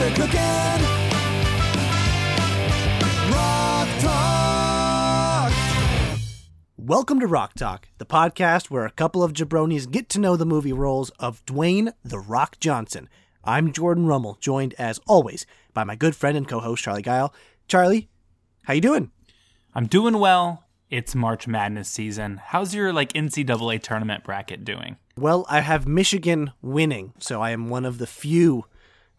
they're cooking. Rock Talk! Welcome to Rock Talk, the podcast where a couple of jabronis get to know the movie roles of Dwayne The Rock Johnson. I'm Jordan Rummel, joined as always by my good friend and co-host Charlie Guile. Charlie, how you doing? I'm doing well. It's March Madness season. How's your like NCAA tournament bracket doing? Well, I have Michigan winning, so I am one of the few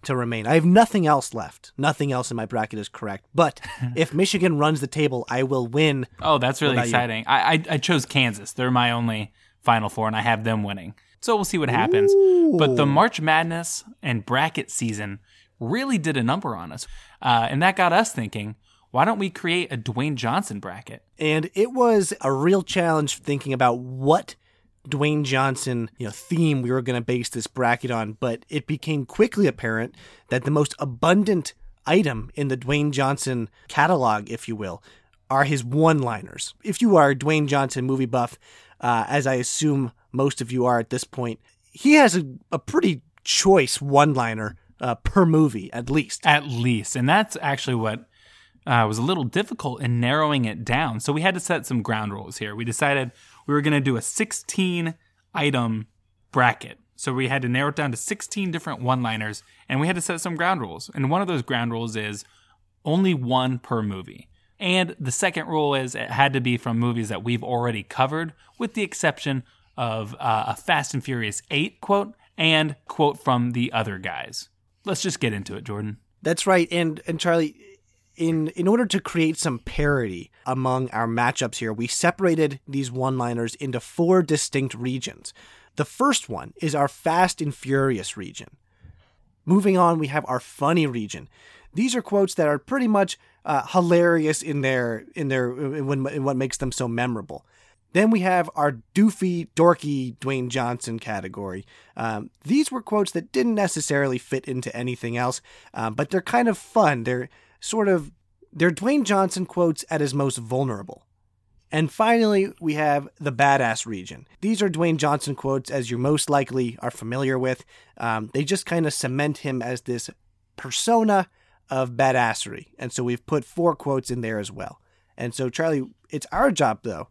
to remain. I have nothing else left. Nothing else in my bracket is correct. But if Michigan runs the table, I will win. Oh, that's really exciting. I, I I chose Kansas. They're my only Final Four, and I have them winning. So we'll see what happens. But the March Madness and bracket season really did a number on us, uh, and that got us thinking. Why don't we create a Dwayne Johnson bracket? And it was a real challenge thinking about what Dwayne Johnson, you know, theme we were going to base this bracket on, but it became quickly apparent that the most abundant item in the Dwayne Johnson catalog, if you will, are his one-liners. If you are a Dwayne Johnson movie buff, uh, as I assume most of you are at this point, he has a, a pretty choice one-liner uh, per movie, at least. At least. And that's actually what uh, was a little difficult in narrowing it down. So we had to set some ground rules here. We decided we were going to do a 16 item bracket. So we had to narrow it down to 16 different one liners and we had to set some ground rules. And one of those ground rules is only one per movie. And the second rule is it had to be from movies that we've already covered, with the exception of uh, a Fast and Furious 8 quote and quote from the other guys. Let's just get into it, Jordan. That's right. And and Charlie, in in order to create some parity among our matchups here, we separated these one-liners into four distinct regions. The first one is our Fast and Furious region. Moving on, we have our funny region. These are quotes that are pretty much uh, hilarious in their in their in, when, in what makes them so memorable. Then we have our doofy, dorky Dwayne Johnson category. Um, these were quotes that didn't necessarily fit into anything else, uh, but they're kind of fun. They're sort of they're Dwayne Johnson quotes at his most vulnerable. And finally, we have the badass region. These are Dwayne Johnson quotes, as you most likely are familiar with. Um, they just kind of cement him as this persona of badassery. And so we've put four quotes in there as well. And so, Charlie, it's our job, though,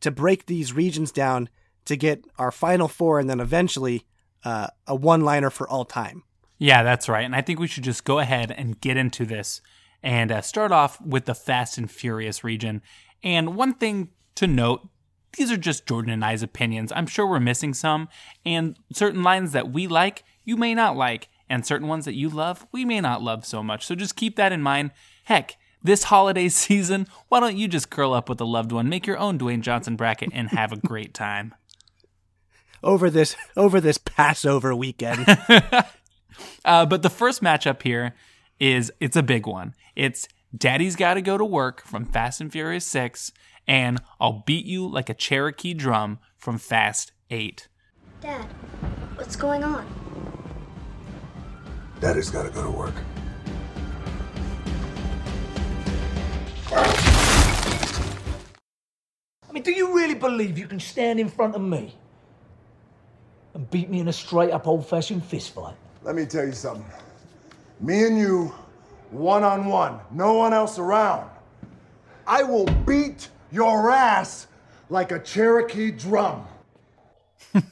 to break these regions down to get our final four and then eventually uh, a one liner for all time. Yeah, that's right. And I think we should just go ahead and get into this and uh, start off with the Fast and Furious region. And one thing to note these are just Jordan and I's opinions. I'm sure we're missing some, and certain lines that we like, you may not like, and certain ones that you love, we may not love so much. So just keep that in mind. Heck, this holiday season, why don't you just curl up with a loved one, make your own Dwayne Johnson bracket, and have a great time? Over this over this Passover weekend. Uh, but the first matchup here is it's a big one. It's Daddy's Got to Go to Work from Fast and Furious 6 and I'll Beat You Like a Cherokee Drum from Fast 8. Dad, what's going on? Daddy's gotta go to work. I mean, do you really believe you can stand in front of me and beat me in a straight up old fashioned fist fight? Let me tell you something. Me and you, one on one, no one else around. I will beat your ass like a Cherokee drum.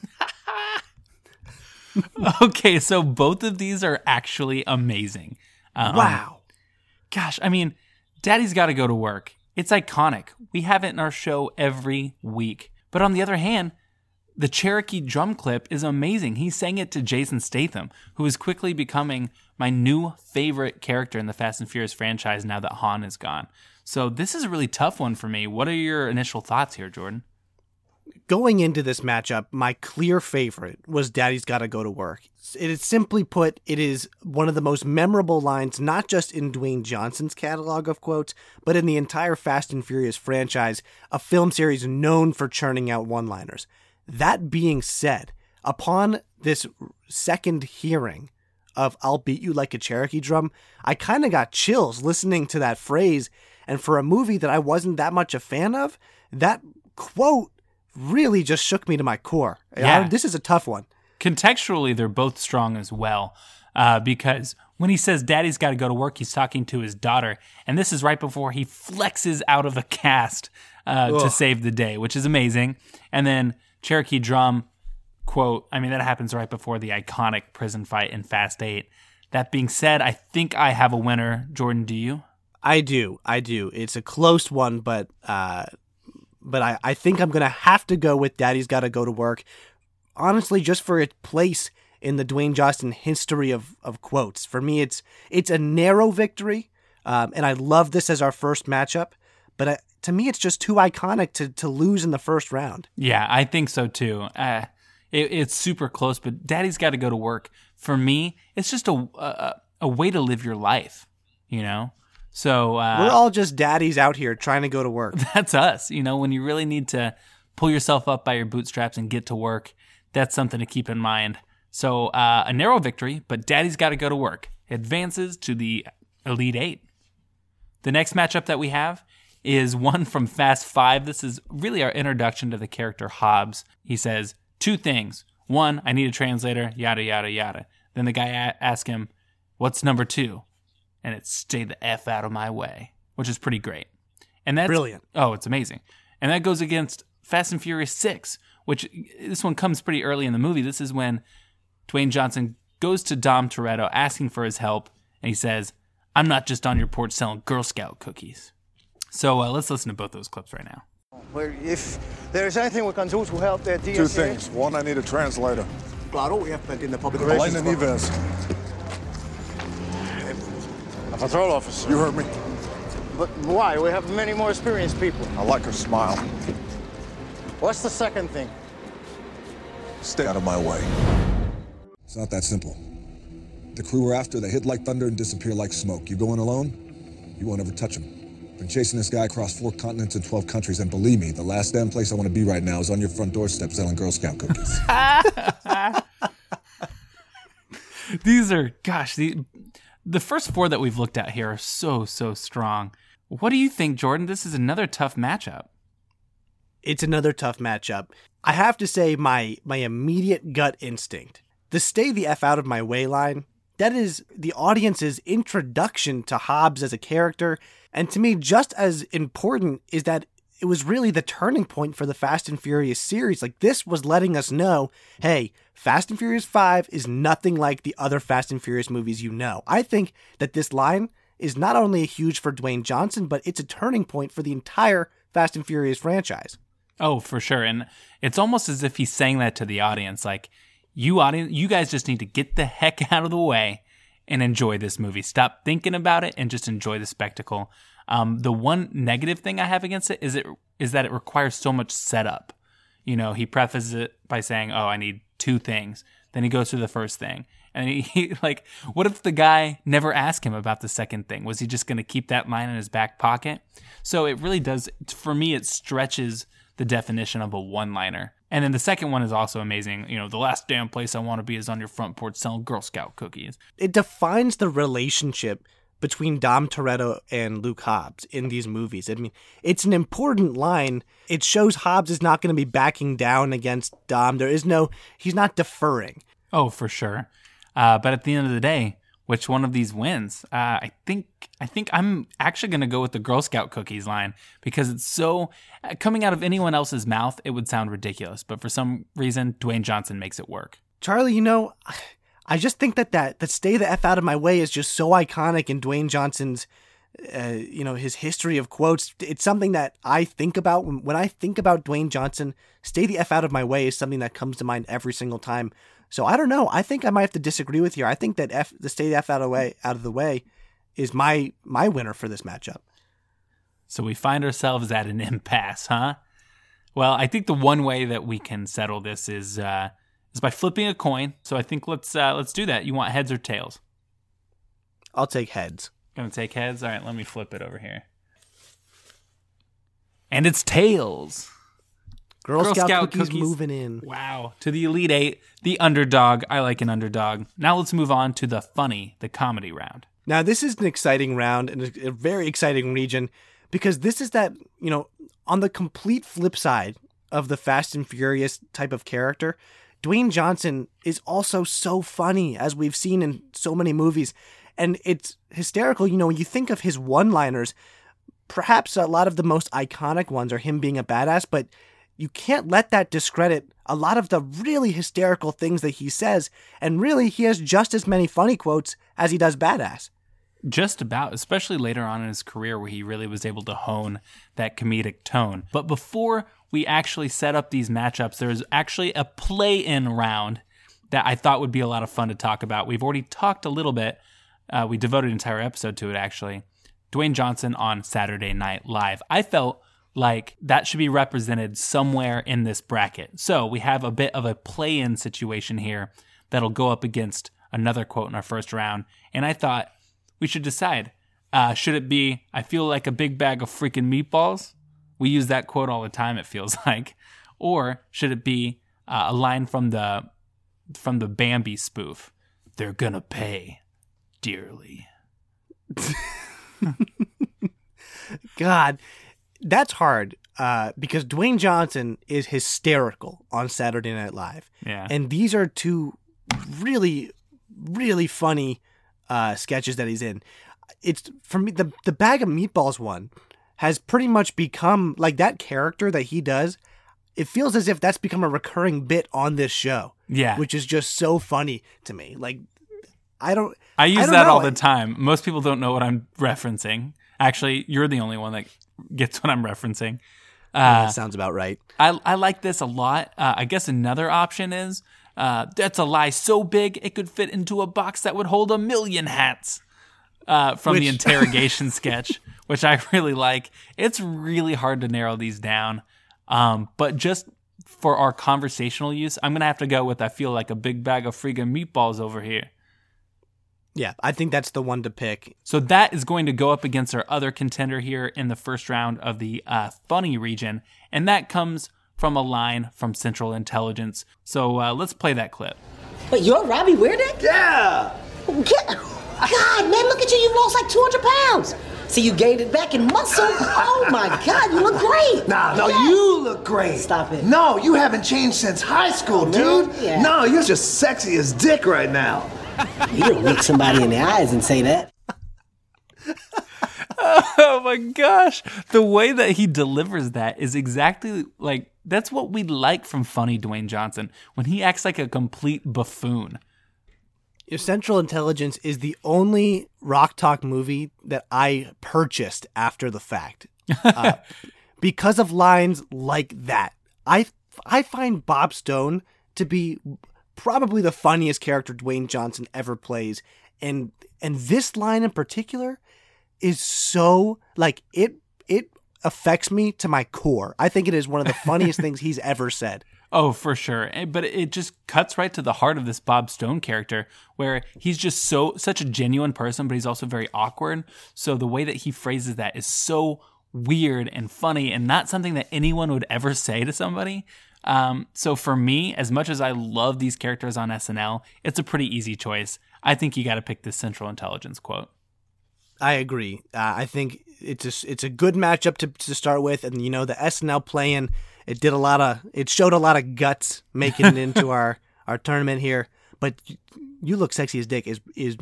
Okay, so both of these are actually amazing. Um, wow. Gosh, I mean, Daddy's Got to Go to Work. It's iconic. We have it in our show every week. But on the other hand, the Cherokee drum clip is amazing. He sang it to Jason Statham, who is quickly becoming my new favorite character in the Fast and Furious franchise now that Han is gone. So this is a really tough one for me. What are your initial thoughts here, Jordan? Going into this matchup, my clear favorite was Daddy's Gotta Go to Work. It is simply put, it is one of the most memorable lines, not just in Dwayne Johnson's catalog of quotes, but in the entire Fast and Furious franchise, a film series known for churning out one liners. That being said, upon this second hearing of I'll beat you like a Cherokee drum, I kind of got chills listening to that phrase. And for a movie that I wasn't that much a fan of, that quote really just shook me to my core. Yeah. I- this is a tough one. Contextually, they're both strong as well. uh, because when he says daddy's got to go to work, he's talking to his daughter. And this is right before he flexes out of a cast uh, to save the day, which is amazing. And then Cherokee Drum, quote, I mean, that happens right before the iconic prison fight in Fast 8. That being said, I think I have a winner. Jordan, do you? I do, I do. It's a close one, but uh, but I, I think I'm gonna have to go with Daddy's Got to Go to Work. Honestly, just for its place in the Dwayne Johnson history of of quotes. For me, it's it's a narrow victory, um, and I love this as our first matchup. But uh, to me, it's just too iconic to to lose in the first round. Yeah, I think so too. Uh, it, it's super close, but Daddy's got to go to work. For me, it's just a, a a way to live your life, you know. So uh, We're all just daddies out here trying to go to work. that's us. You know, when you really need to pull yourself up by your bootstraps and get to work, that's something to keep in mind. So uh, a narrow victory, but Daddy's got to go to work. Advances to the Elite Eight. The next matchup that we have is one from Fast Five. This is really our introduction to the character Hobbs. He says two things. One, I need a translator, yada, yada, yada. Then the guy a- asks him, What's number two? And it's stay the F out of my way, which is pretty great. And that's Brilliant. Oh, it's amazing. And that goes against Fast and Furious 6, which this one comes pretty early in the movie. This is when Dwayne Johnson goes to Dom Toretto asking for his help, and he says, I'm not just on your porch selling Girl Scout cookies. So uh, let's listen to both those clips right now. Well, if there's anything we can do to help the DSS... Two things. One, I need a translator. Claro, we have plenty in the public Elena relations... Neves. A patrol officer. You heard me. But why? We have many more experienced people. I like her smile. What's the second thing? Stay out of my way. It's not that simple. The crew we're after, they hit like thunder and disappear like smoke. You going alone? You won't ever touch them. Been chasing this guy across four continents and 12 countries, and believe me, the last damn place I want to be right now is on your front doorstep selling Girl Scout cookies. These are, gosh, the, the first four that we've looked at here are so, so strong. What do you think, Jordan? This is another tough matchup. It's another tough matchup. I have to say, my my immediate gut instinct, the "stay the f out of my way" line, that is the audience's introduction to Hobbs as a character, and to me, just as important is that it was really the turning point for the Fast and Furious series. Like this was letting us know, hey, Fast and Furious 5 is nothing like the other Fast and Furious movies you know. I think that this line is not only huge for Dwayne Johnson, but it's a turning point for the entire Fast and Furious franchise. Oh, for sure. And it's almost as if he's saying that to the audience like, you audience, you guys just need to get the heck out of the way and enjoy this movie. Stop thinking about it and just enjoy the spectacle. Um, the one negative thing I have against it is it is that it requires so much setup. You know, he prefaces it by saying, "Oh, I need two things." Then he goes through the first thing, and he, he like, what if the guy never asked him about the second thing? Was he just going to keep that line in his back pocket? So it really does. For me, it stretches the definition of a one-liner. And then the second one is also amazing. You know, the last damn place I want to be is on your front porch selling Girl Scout cookies. It defines the relationship between Dom Toretto and Luke Hobbs in these movies. I mean, it's an important line. It shows Hobbs is not going to be backing down against Dom. There is no, he's not deferring. Oh, for sure. Uh, but at the end of the day, which one of these wins? Uh, I think I think I'm actually going to go with the Girl Scout cookies line because it's so uh, coming out of anyone else's mouth, it would sound ridiculous. But for some reason, Dwayne Johnson makes it work. Charlie, you know, I just think that that, that stay the F out of my way is just so iconic in Dwayne Johnson's, uh, you know, his history of quotes. It's something that I think about when, when I think about Dwayne Johnson. Stay the F out of my way is something that comes to mind every single time. So I don't know. I think I might have to disagree with you. I think that F, the state F out of the way, out of the way, is my my winner for this matchup. So we find ourselves at an impasse, huh? Well, I think the one way that we can settle this is uh, is by flipping a coin. So I think let's uh, let's do that. You want heads or tails? I'll take heads. Gonna take heads. All right, let me flip it over here. And it's tails. Girl, Girl Scout, Scout cookies, cookies. moving in. Wow. To the Elite Eight, the underdog. I like an underdog. Now let's move on to the funny, the comedy round. Now, this is an exciting round and a a very exciting region because this is that, you know, on the complete flip side of the Fast and Furious type of character, Dwayne Johnson is also so funny, as we've seen in so many movies. And it's hysterical, you know, when you think of his one liners, perhaps a lot of the most iconic ones are him being a badass, but you can't let that discredit a lot of the really hysterical things that he says. And really, he has just as many funny quotes as he does badass. Just about, especially later on in his career where he really was able to hone that comedic tone. But before we actually set up these matchups, there's actually a play in round that I thought would be a lot of fun to talk about. We've already talked a little bit, uh, we devoted an entire episode to it actually. Dwayne Johnson on Saturday Night Live. I felt like that should be represented somewhere in this bracket. So we have a bit of a play in situation here that'll go up against another quote in our first round. And I thought we should decide uh, should it be, I feel like a big bag of freaking meatballs? We use that quote all the time, it feels like. Or should it be uh, a line from the from the Bambi spoof? They're gonna pay dearly. God, that's hard uh, because Dwayne Johnson is hysterical on Saturday Night Live. Yeah. And these are two really, really funny uh, sketches that he's in. It's for me the the bag of meatballs one has pretty much become like that character that he does. It feels as if that's become a recurring bit on this show. Yeah. which is just so funny to me. Like, I don't. I use don't that know. all the time. Most people don't know what I'm referencing. Actually, you're the only one that gets what I'm referencing. Uh, that sounds about right. I, I like this a lot. Uh, I guess another option is uh, that's a lie so big it could fit into a box that would hold a million hats uh, from the interrogation sketch, which I really like. It's really hard to narrow these down. Um, but just for our conversational use, I'm going to have to go with I feel like a big bag of freaking meatballs over here. Yeah, I think that's the one to pick. So that is going to go up against our other contender here in the first round of the uh, funny region, and that comes from a line from Central Intelligence. So uh, let's play that clip. But you're Robbie Wheirdicht? Yeah! Get, God, man, look at you. You've lost like 200 pounds. See, you gained it back in muscle. Oh my God, you look great. Nah, no, Yeah. you look great. Stop it. No, you haven't changed since high school, No? dude. Yeah. No, you're just sexy as dick right now. You don't look somebody in the eyes and say that. Oh my gosh. The way that he delivers that is exactly like that's what we like from funny Dwayne Johnson when he acts like a complete buffoon. Your Central Intelligence is the only Rock Talk movie that I purchased after the fact uh, because of lines like that. I I find Bob Stone to be probably the funniest character Dwayne Johnson ever plays, and and this line in particular is so like it it affects me to my core. I think it is one of the funniest things he's ever said. Oh, for sure. Eh, But it just cuts right to the heart of this Bob Stone character where he's just so such a genuine person, but he's also very awkward. So the way that he phrases that is so weird and funny and not something that anyone would ever say to somebody. Um, so for me, as much as I love these characters on SNL, it's a pretty easy choice. I think you got to pick this Central Intelligence quote. I agree. Uh, I think it's a, it's a good matchup to, to start with, and you know the SNL playing it did a lot of it showed a lot of guts making it into our our tournament here. But you, you look sexy as dick is is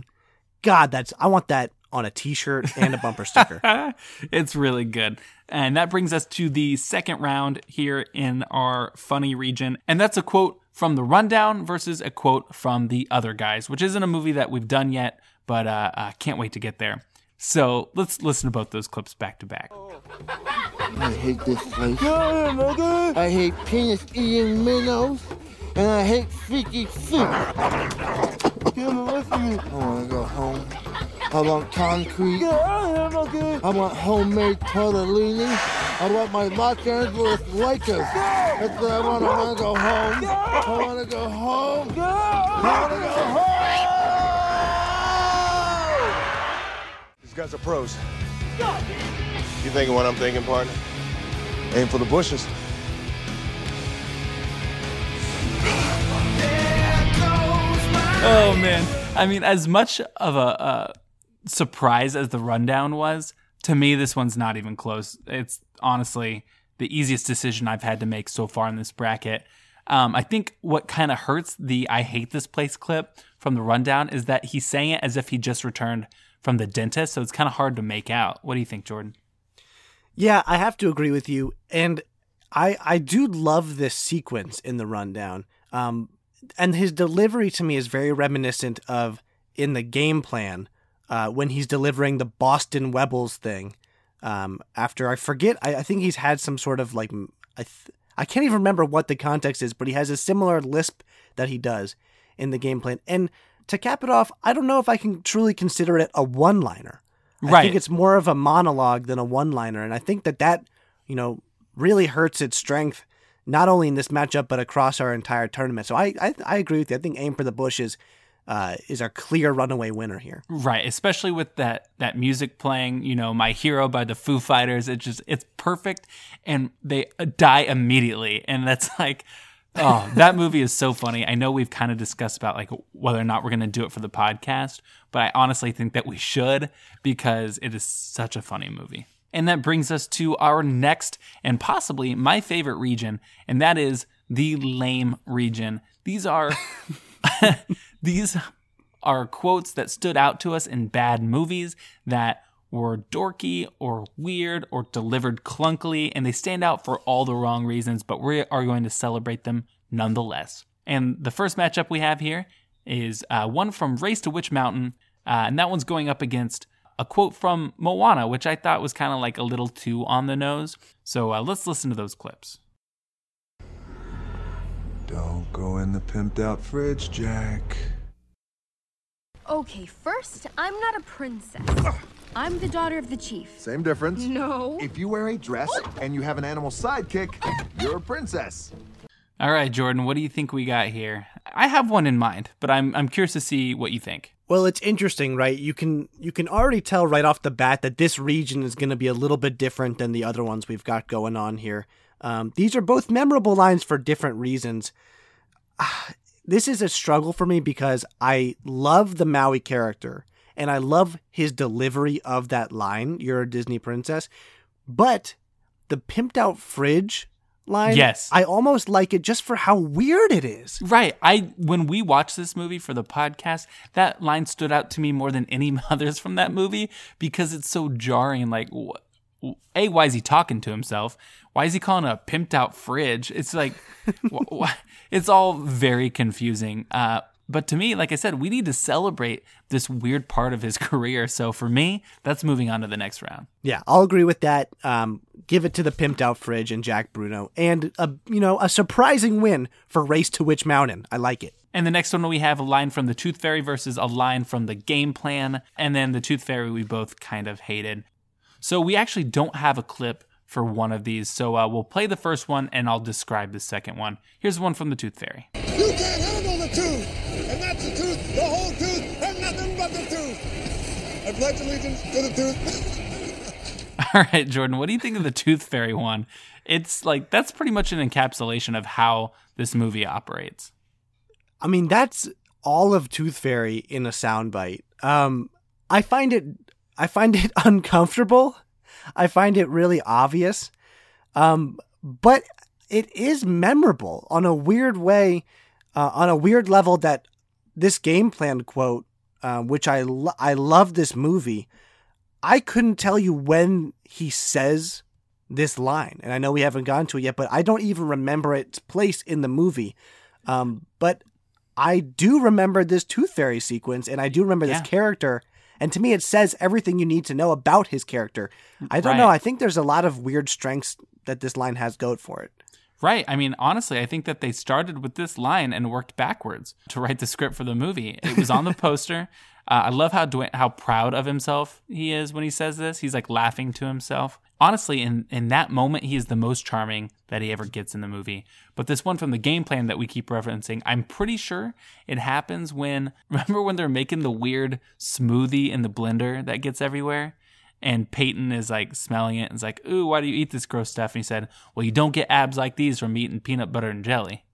God. That's I want that on a T-shirt and a bumper sticker. it's really good. And that brings us to the second round here in our funny region. And that's a quote from the rundown versus a quote from the other guys, which isn't a movie that we've done yet, but uh, uh, can't wait to get there. So let's listen to both those clips back to back. I hate this place. I hate penis eating minnows. And I hate freaky feet. Come with me. I want to go home. I want concrete. I want homemade tortellini. I want my Los Angeles Lakers. That's what I want. I want to go home. I want to go home. I want to go home. These guys are pros. You thinking what I'm thinking, partner? Aim for the bushes. Oh man! I mean, as much of a, uh surprise as the rundown was, to me, this one's not even close. It's honestly the easiest decision I've had to make so far in this bracket. Um, I think what kind of hurts the I hate this place clip from the rundown is that he's saying it as if he just returned from the dentist. So it's kind of hard to make out. What do you think, Jordan? Yeah, I have to agree with you. And I I do love this sequence in the rundown. Um, and his delivery to me is very reminiscent of in the game plan uh, when he's delivering the Boston Webbles thing. Um, after I forget, I, I think he's had some sort of like I th- I can't even remember what the context is, but he has a similar lisp that he does in the game plan. And to cap it off, I don't know if I can truly consider it a one liner. Right. I think it's more of a monologue than a one liner. And I think that that, you know, really hurts its strength, not only in this matchup, but across our entire tournament. So I, I, I agree with you. I think Aim for the Bush is, uh, is our clear runaway winner here. Right, especially with that that music playing, you know, My Hero by the Foo Fighters, it just it's perfect and they uh, die immediately and that's like oh, that movie is so funny. I know we've kind of discussed about like whether or not we're going to do it for the podcast, but I honestly think that we should because it is such a funny movie. And that brings us to our next and possibly my favorite region, and that is the lame region. These are these are quotes that stood out to us in bad movies that were dorky or weird or delivered clunkily, and they stand out for all the wrong reasons, but we are going to celebrate them nonetheless. And the first matchup we have here is uh, one from Race to Witch Mountain, uh, and that one's going up against a quote from Moana, which I thought was kind of like a little too on the nose. So uh, let's listen to those clips. Don't go in the pimped out fridge, Jack. Okay, first, I'm not a princess. I'm the daughter of the chief. Same difference. No. If you wear a dress and you have an animal sidekick, you're a princess. All right, Jordan, what do you think we got here? I have one in mind, but I'm I'm curious to see what you think. Well, it's interesting, right? You can you can already tell right off the bat that this region is going to be a little bit different than the other ones we've got going on here. Um, these are both memorable lines for different reasons. Ah, This is a struggle for me because I love the Maui character and I love his delivery of that line, "You're a Disney princess," but the pimped out fridge line, Yes. I almost like it just for how weird it is. Right. I when we watched this movie for the podcast, that line stood out to me more than any others from that movie because it's so jarring. Like, wh- a, why is he talking to himself? Why is he calling a pimped out fridge? It's like, wh- wh- it's all very confusing. Uh, but to me, like I said, we need to celebrate this weird part of his career. So for me, that's moving on to the next round. Yeah, I'll agree with that. Um, give it to the pimped out fridge and Jack Bruno, and a you know a surprising win for Race to Witch Mountain. I like it. And the next one we have a line from the Tooth Fairy versus a line from the game plan. And then the Tooth Fairy we both kind of hated. So we actually don't have a clip for one of these. So uh, we'll play the first one and I'll describe the second one. Here's one from the Tooth Fairy. You can't handle the tooth, and that's the tooth, the whole tooth, and nothing but the tooth. I pledge allegiance to the tooth. All right, Jordan, what do you think of the Tooth Fairy one? It's like that's pretty much an encapsulation of how this movie operates. I mean, that's all of Tooth Fairy in a soundbite. Um, I find it, I find it uncomfortable. I find it really obvious. Um, but it is memorable on a weird way, uh, on a weird level that this game plan quote, uh, which I, lo- I love this movie. I couldn't tell you when he says this line. And I know we haven't gotten to it yet, but I don't even remember its place in the movie. Um, but I do remember this Tooth Fairy sequence, and I do remember Yeah. this character. And to me, it says everything you need to know about his character. I don't Right. know. I think there's a lot of weird strengths that this line has going for it. Right. I mean, honestly, I think that they started with this line and worked backwards to write the script for the movie. It was on the poster. Uh, I love how Dwayne, how proud of himself he is when he says this. He's like laughing to himself. Honestly, in in that moment, he is the most charming that he ever gets in the movie. But this one from the game plan that we keep referencing, I'm pretty sure it happens when remember when they're making the weird smoothie in the blender that gets everywhere. And Peyton is like smelling it and is like, Ooh, why do you eat this gross stuff? And he said, Well, you don't get abs like these from eating peanut butter and jelly.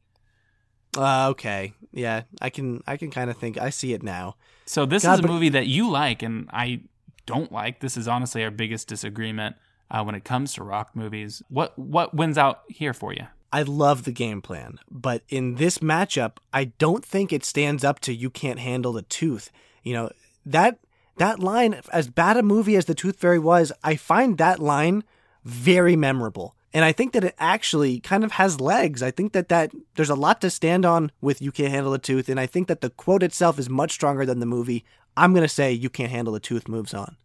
Uh, okay, yeah, I can I can kind of think I see it now. So this God, is a movie that you like and I don't like. This is honestly our biggest disagreement uh, when it comes to rock movies. What what wins out here for you? I love the game plan, but in this matchup, I don't think it stands up to you can't handle the tooth. You know, that that line, as bad a movie as The Tooth Fairy was, I find that line very memorable. And I think that it actually kind of has legs. I think that, that there's a lot to stand on with You Can't Handle the Tooth. And I think that the quote itself is much stronger than the movie. I'm going to say You Can't Handle the Tooth moves on.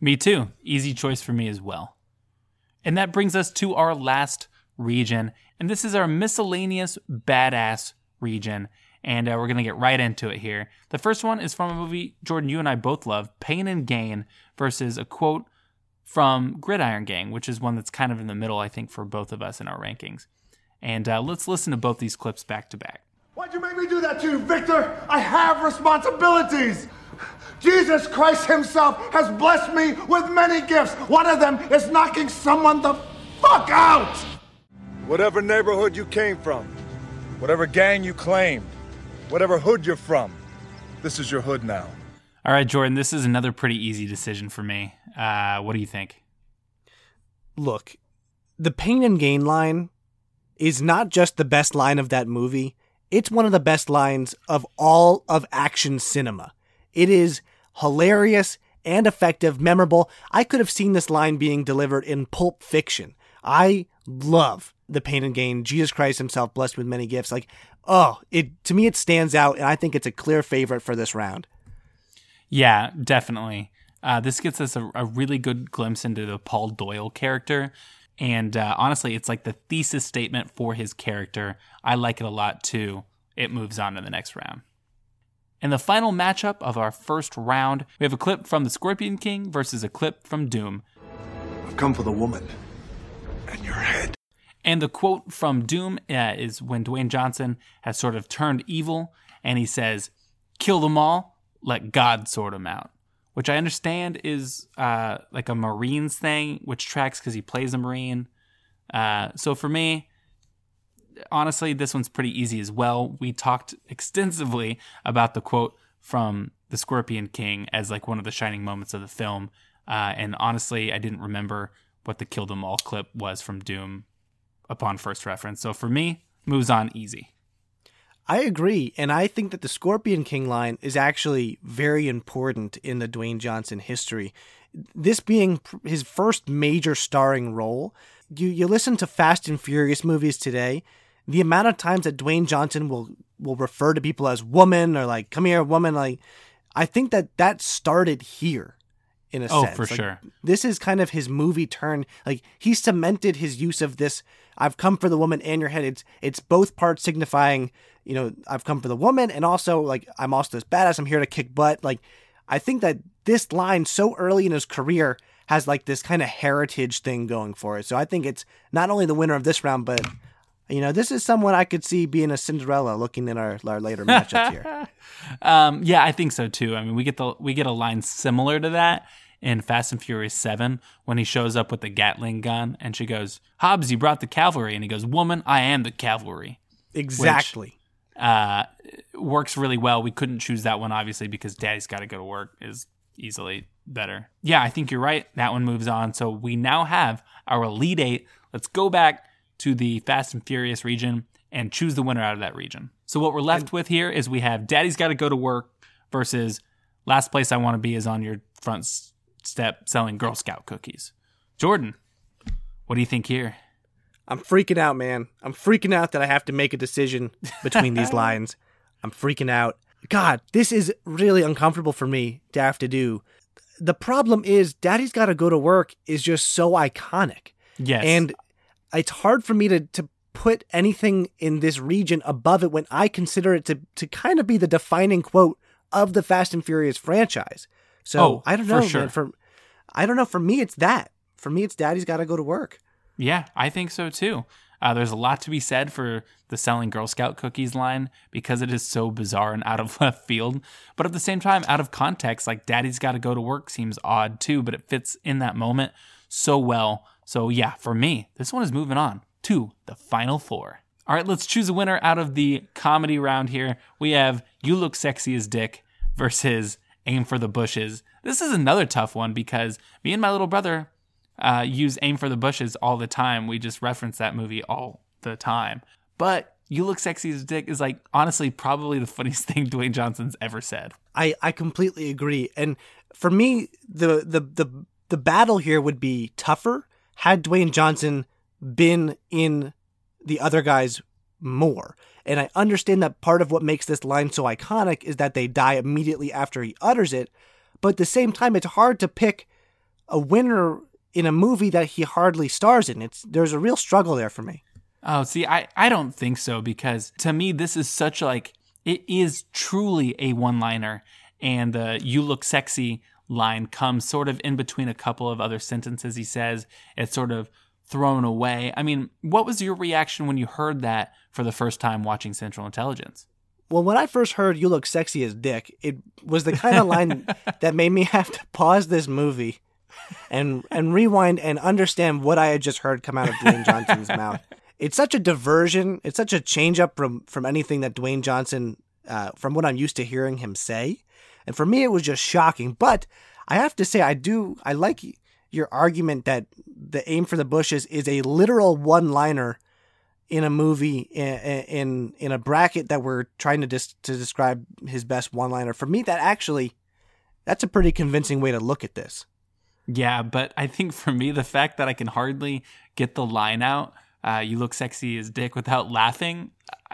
Me too. Easy choice for me as well. And that brings us to our last region. And this is our miscellaneous badass region. And uh, we're going to get right into it here. The first one is from a movie, Jordan, you and I both love Pain and Gain versus a quote from Gridiron Gang, which is one that's kind of in the middle, I think, for both of us in our rankings. And uh, let's listen to both these clips back to back. Why'd you make me do that to you, Victor? I have responsibilities. Jesus Christ Himself has blessed me with many gifts. One of them is knocking someone the fuck out. Whatever neighborhood you came from, whatever gang you claimed, whatever hood you're from, this is your hood now. All right, Jordan, this is another pretty easy decision for me. Uh, what do you think? Look, the pain and gain line is not just the best line of that movie, it's one of the best lines of all of action cinema. It is hilarious and effective, memorable. I could have seen this line being delivered in Pulp Fiction. I love the pain and gain. Jesus Christ himself blessed with many gifts. Like, oh, it to me it stands out and I think it's a clear favorite for this round. Yeah, definitely. Uh, this gets us a, a, really good glimpse into the Paul Doyle character. And uh, honestly, it's like the thesis statement for his character. I like it a lot too. It moves on to the next round. In the final matchup of our first round, we have a clip from the Scorpion King versus a clip from Doom. I've come for the woman and your head. And the quote from Doom uh, is when Dwayne Johnson has sort of turned evil and he says, Kill them all, let God sort them out which I understand is uh, like a Marines thing, which tracks because he plays a Marine. Uh, so for me, honestly, this one's pretty easy as well. We talked extensively about the quote from the Scorpion King as like one of the shining moments of the film. Uh, and honestly, I didn't remember what the Kill Them All clip was from Doom upon first reference. So for me, moves on easy. I agree, and I think that the Scorpion King line is actually very important in the Dwayne Johnson history. This being his first major starring role, you you listen to Fast and Furious movies today, the amount of times that Dwayne Johnson will will refer to people as woman or like come here woman like I think that that started here in a oh, sense. for like, sure. This is kind of his movie turn. Like he cemented his use of this. I've come for the woman and your head. It's it's both parts signifying you know, I've come for the woman and also like I'm also this badass. I'm here to kick butt. Like I think that this line so early in his career has like this kind of heritage thing going for it. So I think it's not only the winner of this round, but you know, this is someone I could see being a Cinderella looking in our, our later matchups here. um, yeah, I think so too. I mean, we get the we get a line similar to that in Fast and Furious 7 when he shows up with the Gatling gun and she goes, Hobbs, you brought the cavalry. And he goes, Woman, I am the cavalry. Exactly. Which, uh, works really well. We couldn't choose that one obviously because Daddy's got to go to work is easily better. Yeah, I think you're right. That one moves on. So we now have our Elite Eight. Let's go back to the Fast and Furious region and choose the winner out of that region. So what we're left with here is we have Daddy's got to go to work versus last place I want to be is on your front step selling Girl Scout cookies. Jordan, what do you think here? I'm freaking out, man. I'm freaking out that I have to make a decision between these lines. I'm freaking out. God, this is really uncomfortable for me to have to do. The problem is, Daddy's Gotta Go to Work is just so iconic. Yes. And it's hard for me to, to put anything in this region above it when I consider it to, to kind of be the defining quote of the Fast and Furious franchise. So oh, I don't know, for sure. man. For I don't know. For me, it's that. For me, it's Daddy's Gotta Go to Work. Yeah, I think so too. Uh, there's a lot to be said for the selling Girl Scout cookies line because it is so bizarre and out of left field. But at the same time, out of context, like Daddy's got to go to work seems odd too, but it fits in that moment so well. So yeah, for me, this one is moving on to the final four. All right, let's choose a winner out of the comedy round here. We have You Look Sexy as Dick versus Aim for the Bushes. This is another tough one because me and my little brother uh, use aim for the bushes all the time. We just reference that movie all the time. But you look sexy as a dick is like honestly probably the funniest thing Dwayne Johnson's ever said. I, I completely agree. And for me, the, the the the battle here would be tougher had Dwayne Johnson been in the other guys more. And I understand that part of what makes this line so iconic is that they die immediately after he utters it. But at the same time, it's hard to pick a winner in a movie that he hardly stars in. It's there's a real struggle there for me. Oh, see, I, I don't think so because to me this is such like it is truly a one liner and the you look sexy line comes sort of in between a couple of other sentences he says. It's sort of thrown away. I mean, what was your reaction when you heard that for the first time watching Central Intelligence? Well, when I first heard "You look sexy as Dick," it was the kind of line that made me have to pause this movie and and rewind and understand what I had just heard come out of Dwayne Johnson's mouth. It's such a diversion. It's such a change up from from anything that Dwayne Johnson, uh, from what I'm used to hearing him say, and for me it was just shocking. But I have to say, I do I like your argument that the aim for the bushes is a literal one liner in a movie in, in in a bracket that we're trying to dis- to describe his best one liner. For me, that actually that's a pretty convincing way to look at this. Yeah, but I think for me, the fact that I can hardly get the line out, uh, you look sexy as dick without laughing,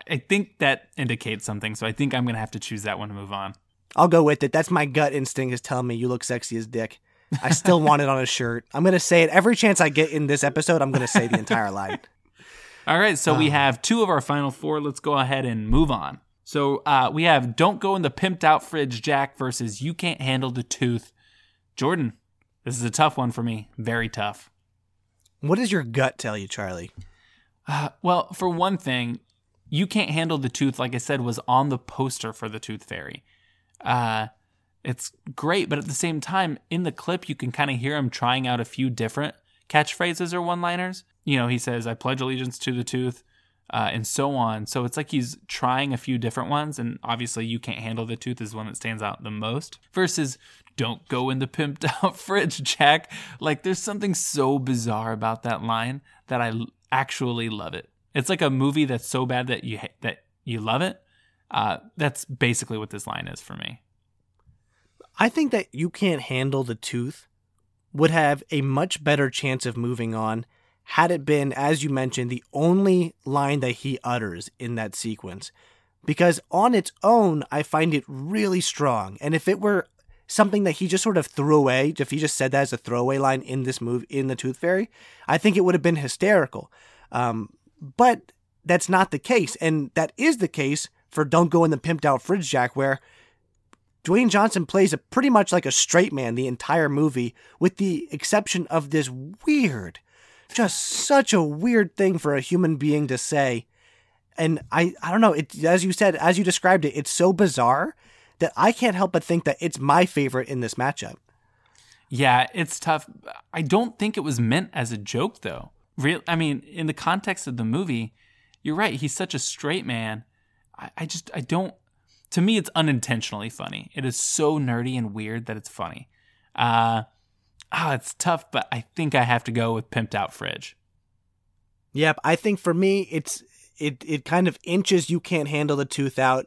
I think that indicates something. So I think I'm going to have to choose that one to move on. I'll go with it. That's my gut instinct is telling me you look sexy as dick. I still want it on a shirt. I'm going to say it every chance I get in this episode. I'm going to say the entire line. All right, so we have two of our final four. Let's go ahead and move on. So uh, we have Don't Go in the Pimped Out Fridge Jack versus You Can't Handle the Tooth. Jordan, this is a tough one for me. Very tough. What does your gut tell you, Charlie? Uh, well, for one thing, You Can't Handle the Tooth, like I said, was on the poster for the Tooth Fairy. Uh, it's great, but at the same time, in the clip, you can kind of hear him trying out a few different catchphrases or one liners. You know, he says, I pledge allegiance to the tooth, uh, and so on. So it's like he's trying a few different ones, and obviously, you can't handle the tooth is one that stands out the most. Versus, don't go in the pimped out fridge, Jack. Like, there's something so bizarre about that line that I actually love it. It's like a movie that's so bad that you that you love it. Uh, that's basically what this line is for me. I think that you can't handle the tooth would have a much better chance of moving on had it been, as you mentioned, the only line that he utters in that sequence. Because on its own, I find it really strong. And if it were something that he just sort of threw away, if he just said that as a throwaway line in this movie, in The Tooth Fairy, I think it would have been hysterical. Um, but that's not the case. And that is the case for Don't Go in the Pimped Out Fridge Jack, where Dwayne Johnson plays a pretty much like a straight man the entire movie, with the exception of this weird, just such a weird thing for a human being to say. And I, I don't know, it, as you said, as you described it, it's so bizarre that I can't help but think that it's my favorite in this matchup. Yeah, it's tough. I don't think it was meant as a joke, though. Real, I mean, in the context of the movie, you're right. He's such a straight man. I, I just, I don't to me it's unintentionally funny. It is so nerdy and weird that it's funny. Uh ah, it's tough, but I think I have to go with pimped out fridge. Yep, I think for me it's it it kind of inches you can't handle the tooth out.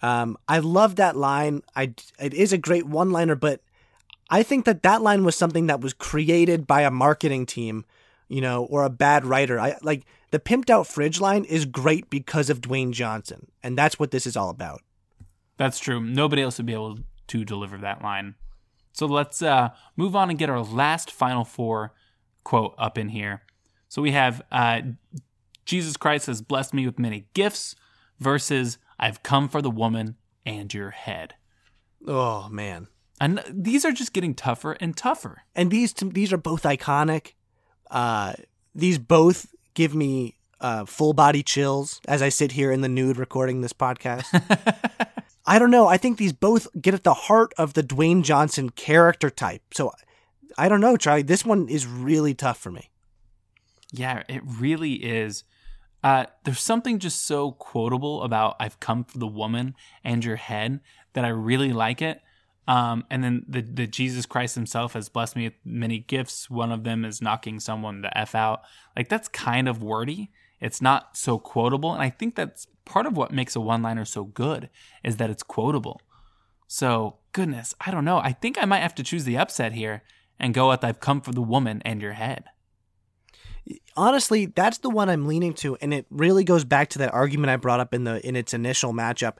Um, I love that line. I it is a great one liner, but I think that that line was something that was created by a marketing team, you know, or a bad writer. I like the pimped out fridge line is great because of Dwayne Johnson, and that's what this is all about. That's true. Nobody else would be able to deliver that line. So let's uh, move on and get our last Final Four quote up in here. So we have uh, Jesus Christ has blessed me with many gifts versus I've come for the woman and your head. Oh man. And these are just getting tougher and tougher. And these these are both iconic. Uh, these both give me uh, full body chills as I sit here in the nude recording this podcast. I don't know. I think these both get at the heart of the Dwayne Johnson character type. So I don't know, Charlie. This one is really tough for me. Yeah, it really is. Uh, there's something just so quotable about "I've come for the woman and your head" that I really like it. Um, and then the the Jesus Christ Himself has blessed me with many gifts. One of them is knocking someone the f out. Like that's kind of wordy it's not so quotable. And I think that's part of what makes a one liner so good is that it's quotable. So, goodness, I don't know. I think I might have to choose the upset here and go with I've come for the woman and your head. Honestly, that's the one I'm leaning to, and it really goes back to that argument I brought up in the in its initial matchup.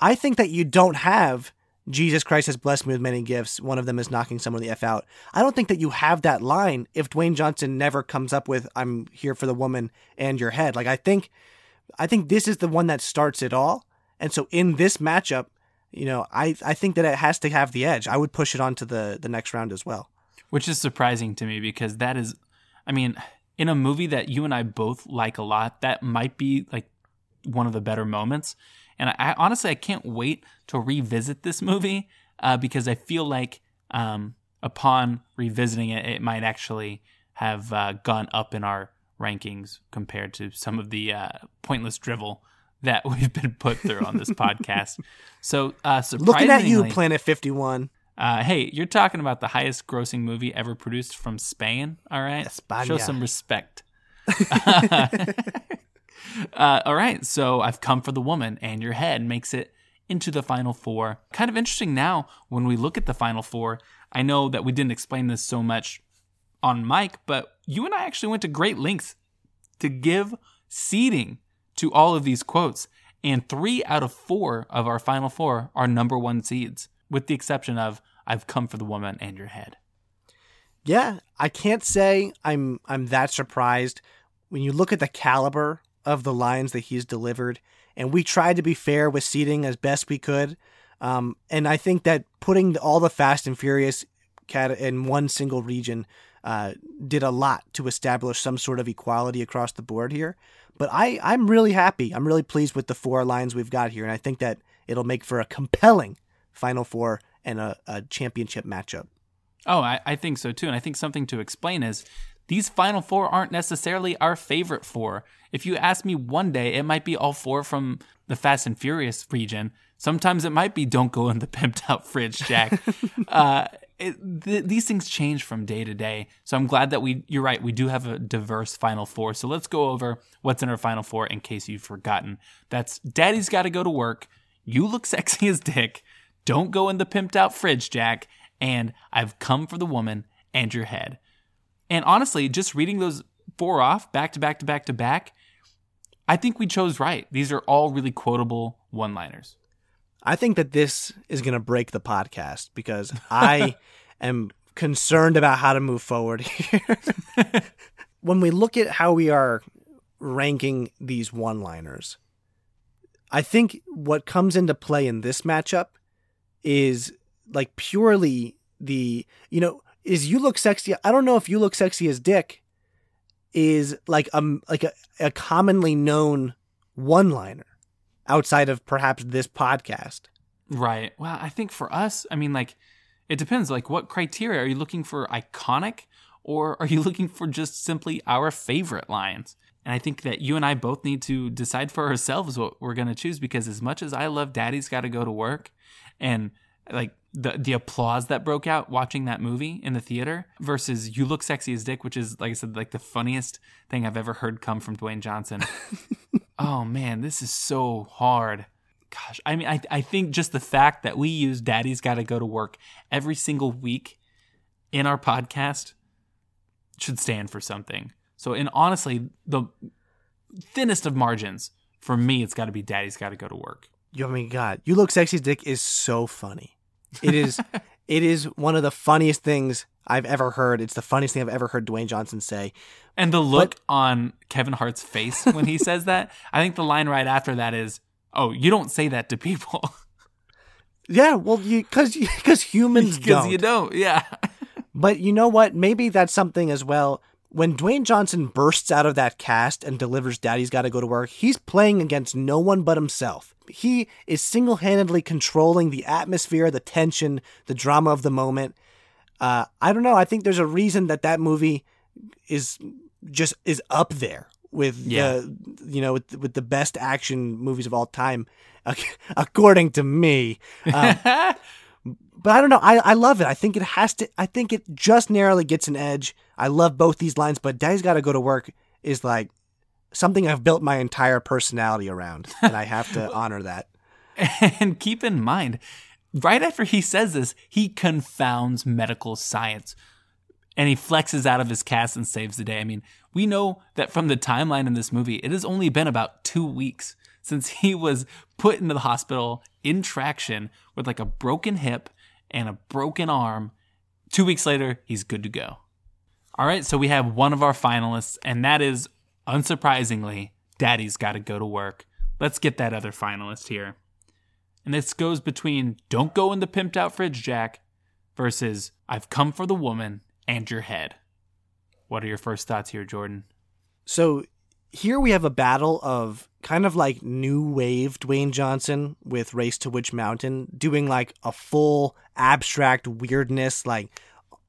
I think that you don't have Jesus Christ has blessed me with many gifts. One of them is knocking someone the F out. I don't think that you have that line if Dwayne Johnson never comes up with I'm here for the woman and your head. Like I think I think this is the one that starts it all. And so in this matchup, you know, I, I think that it has to have the edge. I would push it on to the, the next round as well. Which is surprising to me because that is I mean, in a movie that you and I both like a lot, that might be like one of the better moments. And I, I honestly I can't wait to revisit this movie uh, because I feel like um, upon revisiting it, it might actually have uh, gone up in our rankings compared to some of the uh, pointless drivel that we've been put through on this podcast. So, uh, looking at you, Planet Fifty One. Uh, hey, you're talking about the highest grossing movie ever produced from Spain. All right, España. show some respect. Uh, all right, so I've come for the woman, and your head makes it into the final four. Kind of interesting now when we look at the final four. I know that we didn't explain this so much on mic, but you and I actually went to great lengths to give seeding to all of these quotes. And three out of four of our final four are number one seeds, with the exception of I've come for the woman and your head. Yeah, I can't say I'm I'm that surprised. When you look at the caliber of the lines that he's delivered, and we tried to be fair with seeding as best we could. Um, and I think that putting all the Fast and Furious cat in one single region uh, did a lot to establish some sort of equality across the board here. But I, I'm really happy. I'm really pleased with the four lines we've got here, and I think that it'll make for a compelling Final Four and a, a championship matchup. Oh, I, I think so too. And I think something to explain is these final four aren't necessarily our favorite four. If you ask me one day, it might be all four from the Fast and Furious region. Sometimes it might be don't go in the pimped out fridge, Jack. uh, it, th- these things change from day to day. So I'm glad that we, you're right, we do have a diverse final four. So let's go over what's in our final four in case you've forgotten. That's Daddy's Gotta Go to Work, You Look Sexy as Dick, Don't Go in the Pimped Out Fridge, Jack, and I've Come for the Woman and Your Head. And honestly, just reading those four off back to back to back to back, I think we chose right. These are all really quotable one liners. I think that this is going to break the podcast because I am concerned about how to move forward here. when we look at how we are ranking these one liners, I think what comes into play in this matchup is like purely the, you know, is you look sexy. I don't know if you look sexy as Dick is like a like a, a commonly known one liner outside of perhaps this podcast. Right. Well, I think for us, I mean, like it depends. Like, what criteria are you looking for? Iconic, or are you looking for just simply our favorite lines? And I think that you and I both need to decide for ourselves what we're going to choose because as much as I love Daddy's Got to Go to Work and like the the applause that broke out watching that movie in the theater versus You Look Sexy as Dick, which is like I said, like the funniest thing I've ever heard come from Dwayne Johnson. oh man, this is so hard. Gosh, I mean, I I think just the fact that we use Daddy's Got to Go to Work every single week in our podcast should stand for something. So, and honestly, the thinnest of margins for me, it's got to be Daddy's Got to Go to Work. You, I mean, God, You Look Sexy as Dick is so funny. It is it is one of the funniest things I've ever heard. It's the funniest thing I've ever heard Dwayne Johnson say. And the look but, on Kevin Hart's face when he says that, I think the line right after that is, "Oh, you don't say that to people." Yeah, well, you because because humans because you don't. Yeah. but you know what? Maybe that's something as well. When Dwayne Johnson bursts out of that cast and delivers Daddy's Gotta Go to Work, he's playing against no one but himself he is single handedly controlling the atmosphere, the tension, the drama of the moment. Uh, I don't know. I think there's a reason that that movie is just is up there with yeah. the you know with, with the best action movies of all time, according to me. Um, but I don't know. I, I love it. I think it has to. I think it just narrowly gets an edge. I love both these lines, but Daddy's got to go to work is like something I've built my entire personality around, and I have to honor that. And keep in mind, right after he says this, he confounds medical science and he flexes out of his cast and saves the day. I mean, we know that from the timeline in this movie, it has only been about two weeks since he was put into the hospital in traction with like a broken hip and a broken arm. Two weeks later, he's good to go. All right, so we have one of our finalists, and that is, unsurprisingly, Daddy's Gotta Go to Work. Let's get that other finalist here. And this goes between Don't Go in the Pimped Out Fridge, Jack, versus I've Come for the Woman and Your Head. What are your first thoughts here, Jordan? So here we have a battle of kind of like new wave Dwayne Johnson with Race to Witch Mountain doing like a full abstract weirdness like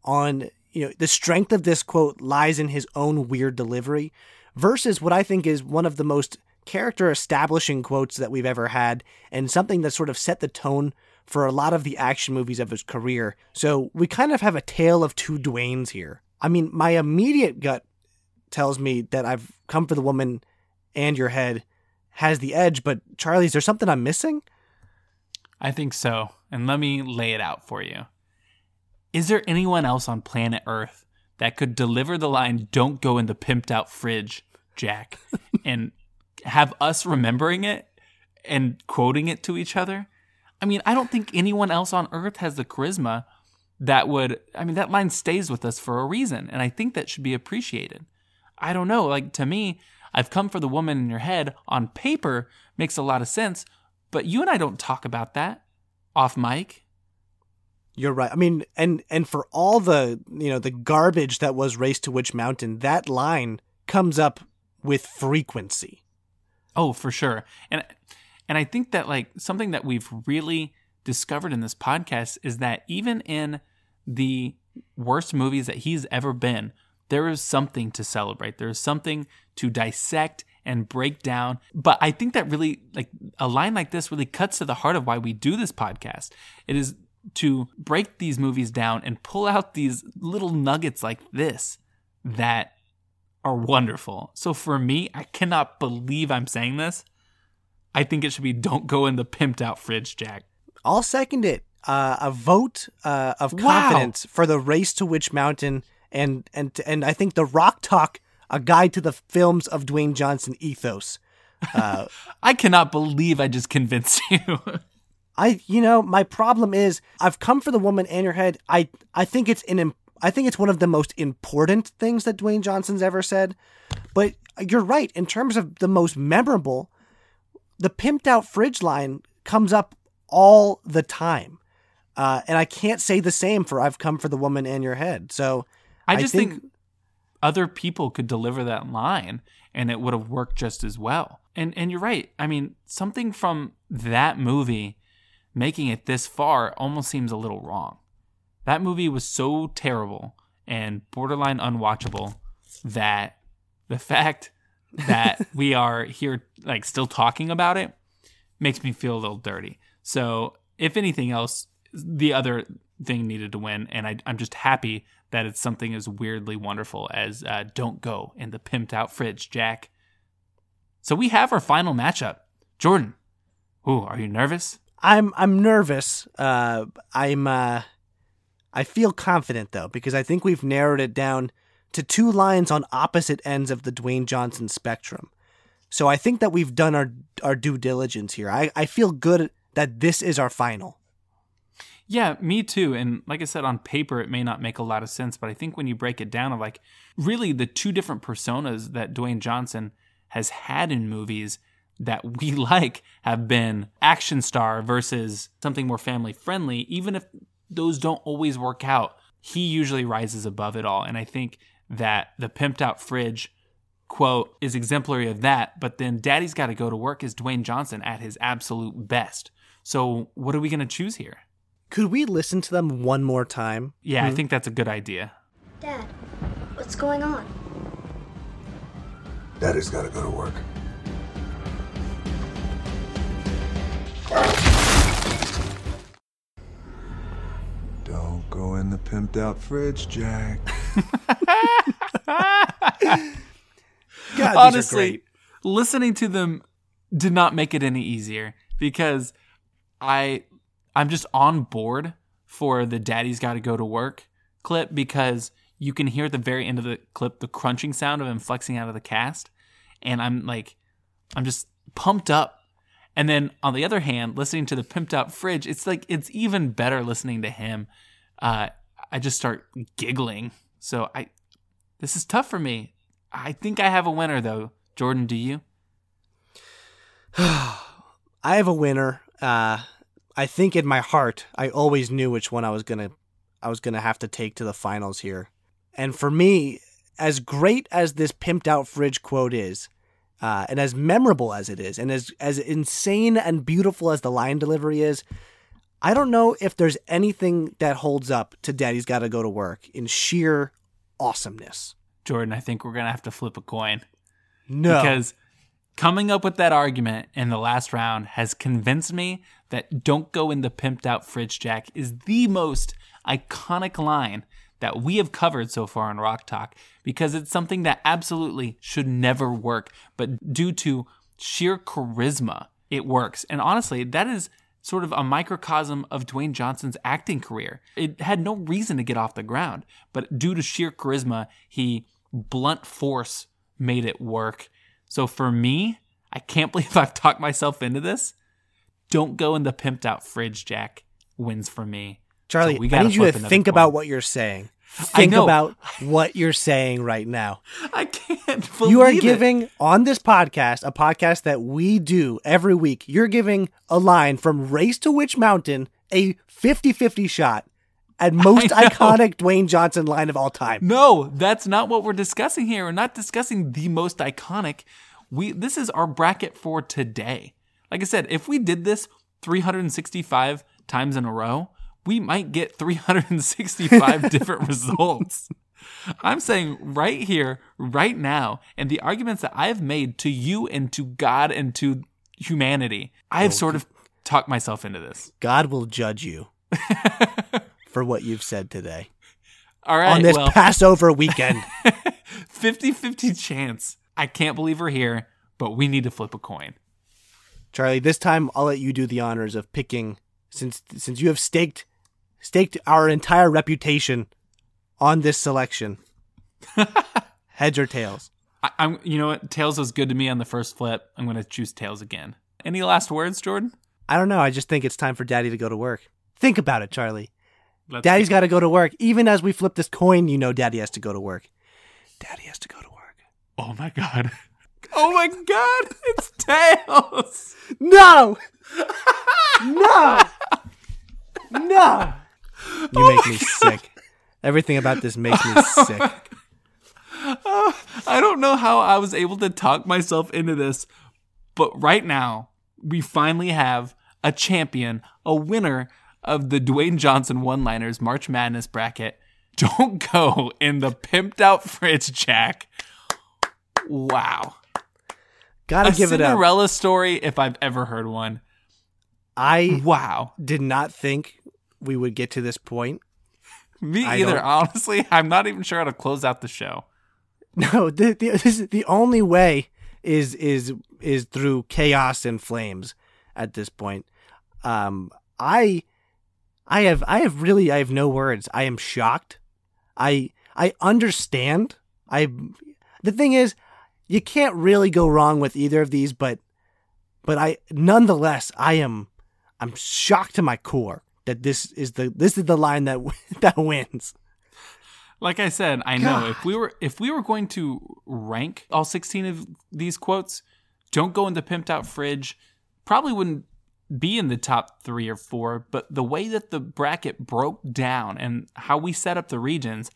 on you know the strength of this quote lies in his own weird delivery versus what I think is one of the most character establishing quotes that we've ever had and something that sort of set the tone for a lot of the action movies of his career. So we kind of have a tale of two Dwaynes here. I mean, my immediate gut tells me that I've come for the woman and your head has the edge, but Charlie, is there something I'm missing? I think so. And let me lay it out for you. Is there anyone else on planet Earth that could deliver the line, don't go in the pimped out fridge, Jack, and have us remembering it and quoting it to each other? I mean, I don't think anyone else on earth has the charisma that would, I mean, that line stays with us for a reason. And I think that should be appreciated. I don't know. Like, to me, I've come for the woman in your head on paper makes a lot of sense, but you and I don't talk about that off mic. You're right. I mean, and and for all the you know the garbage that was Race to Witch Mountain, that line comes up with frequency. Oh, for sure. And and I think that like something that we've really discovered in this podcast is that even in the worst movies that he's ever been, there is something to celebrate. There is something to dissect and break down. But I think that really like a line like this really cuts to the heart of why we do this podcast. It is to break these movies down and pull out these little nuggets like this that are wonderful. So for me, I cannot believe I'm saying this. I think it should be don't go in the pimped out fridge, Jack. I'll second it. Uh, a vote uh, of Wow. confidence for the race to Witch Mountain, and and and I think the Rock Talk, a guide to the films of Dwayne Johnson ethos. Uh, I cannot believe I just convinced you. I, you know, my problem is I've come for the woman and your head. I, I think it's an, I think it's one of the most important things that Dwayne Johnson's ever said. But you're right in terms of the most memorable. The pimped out fridge line comes up all the time, uh, and I can't say the same for I've come for the woman and your head. So I just think, other people could deliver that line and it would have worked just as well. And and you're right. I mean, something from that movie making it this far almost seems a little wrong. That movie was so terrible and borderline unwatchable that the fact that we are here like still talking about it makes me feel a little dirty. So, if anything else, the other thing needed to win, and I, I'm just happy that it's something as weirdly wonderful as uh, "Don't Go" in the pimped out fridge, Jack. So we have our final matchup, Jordan. Ooh, are you nervous? I'm I'm nervous. Uh, I'm uh, I feel confident though because I think we've narrowed it down to two lines on opposite ends of the Dwayne Johnson spectrum. So I think that we've done our our due diligence here. I, I feel good that this is our final. Yeah, me too. And like I said, on paper, it may not make a lot of sense, but I think when you break it down, of like really the two different personas that Dwayne Johnson has had in movies that we like have been action star versus something more family friendly, even if those don't always work out. He usually rises above it all. And I think that the pimped out fridge quote is exemplary of that. But then Daddy's Got to Go to Work is Dwayne Johnson at his absolute best. So what are we going to choose here? Could we listen to them one more time? Yeah, I Hmm? think that's a good idea. Dad, what's going on? Daddy's gotta go to work. Don't go in the pimped out fridge, Jack. God, Honestly, listening to them did not make it any easier because I I'm just on board for the daddy's got to go to work clip because you can hear at the very end of the clip the crunching sound of him flexing out of the cast and I'm like I'm just pumped up. And then on the other hand, listening to the pimped out fridge, it's like it's even better listening to him. Uh, I just start giggling. So I this is tough for me. I think I have a winner though. Jordan, do you? I have a winner. Uh, I think in my heart, I always knew which one I was gonna, I was gonna have to take to the finals here. And for me, as great as this pimped out fridge quote is, uh, and as memorable as it is, and as as insane and beautiful as the line delivery is, I don't know if there's anything that holds up to Daddy's Got to Go to Work in sheer awesomeness. Jordan, I think we're gonna have to flip a coin. No, because coming up with that argument in the last round has convinced me that "Don't go in the pimped out fridge, Jack" is the most iconic line that we have covered so far on Rock Talk because it's something that absolutely should never work, but due to sheer charisma, it works. And honestly, that is sort of a microcosm of Dwayne Johnson's acting career. It had no reason to get off the ground, but due to sheer charisma, he blunt force made it work. So for me, I can't believe I've talked myself into this. Don't go in the pimped out fridge, Jack. Wins for me. Charlie, So we I need you to think coin. about what you're saying. Think about what you're saying right now. I can't believe You are believe it. giving on this podcast, a podcast that we do every week, you're giving a line from Race to Witch Mountain, a 50 50 shot at most iconic Dwayne Johnson line of all time. No, that's not what we're discussing here. We're not discussing the most iconic. We this is our bracket for today. Like I said, if we did this 365 times in a row, we might get 365 different results. I'm saying right here, right now, and the arguments that I've made to you and to God and to humanity, I've sort of talked myself into this. God will judge you for what you've said today All right, on this well, Passover weekend. 50 50 chance. I can't believe we're here, but we need to flip a coin. Charlie, this time I'll let you do the honors of picking since since you have staked staked our entire reputation on this selection. Heads or tails? I, I'm, you know what? Tails was good to me on the first flip. I'm going to choose tails again. Any last words, Jordan? I don't know. I just think it's time for Daddy to go to work. Think about it, Charlie. Let's Daddy's got to go to work. Even as we flip this coin, you know Daddy has to go to work. Daddy has to go to work. Oh my god. Oh my god, it's tails. No! no! No! You Oh make me God. sick. Everything about this makes me oh sick. Oh, I don't know how I was able to talk myself into this, but right now we finally have a champion, a winner of the Dwayne Johnson one-liners March Madness bracket. Don't go in the pimped out fridge, Jack. Wow. Gotta a give it up. Cinderella story if I've ever heard one. I wow did not think we would get to this point. Me I either. don't- Honestly, I'm not even sure how to close out the show. No, the, the, this is, the only way is is is through chaos and flames at this point. Um, I I have I have really I have no words. I am shocked. I I understand. I the thing is, you can't really go wrong with either of these, but but I nonetheless I am I'm shocked to my core that this is the this is the line that that wins. Like I said, I know if we were if we were going to rank all 16 of these quotes, don't go in the pimped out fridge, probably wouldn't be in the top 3 or 4, but the way that the bracket broke down and how we set up the regions,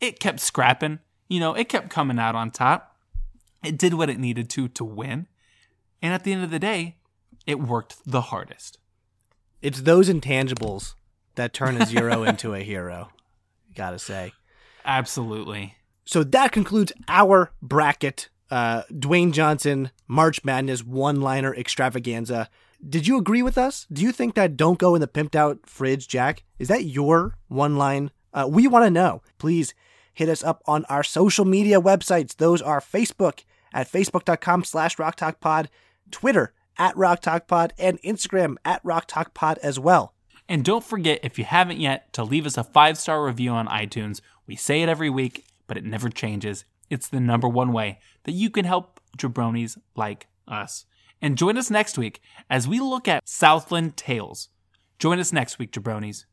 it kept scrapping. You know, it kept coming out on top. It did what it needed to to win. And at the end of the day, it worked the hardest. It's those intangibles that turn a zero into a hero. Gotta say. Absolutely. So that concludes our bracket. Uh, Dwayne Johnson, March Madness one liner extravaganza. Did you agree with us? Do you think that don't go in the pimped out fridge, Jack? Is that your one line? Uh, we want to know. Please hit us up on our social media websites. Those are Facebook at facebook.com slash rocktalkpod, Twitter at rocktalkpod, and Instagram at rocktalkpod as well. And don't forget, if you haven't yet, to leave us a five star review on iTunes. We say it every week, but it never changes. It's the number one way that you can help jabronis like us. And join us next week as we look at Southland Tales. Join us next week, jabronis.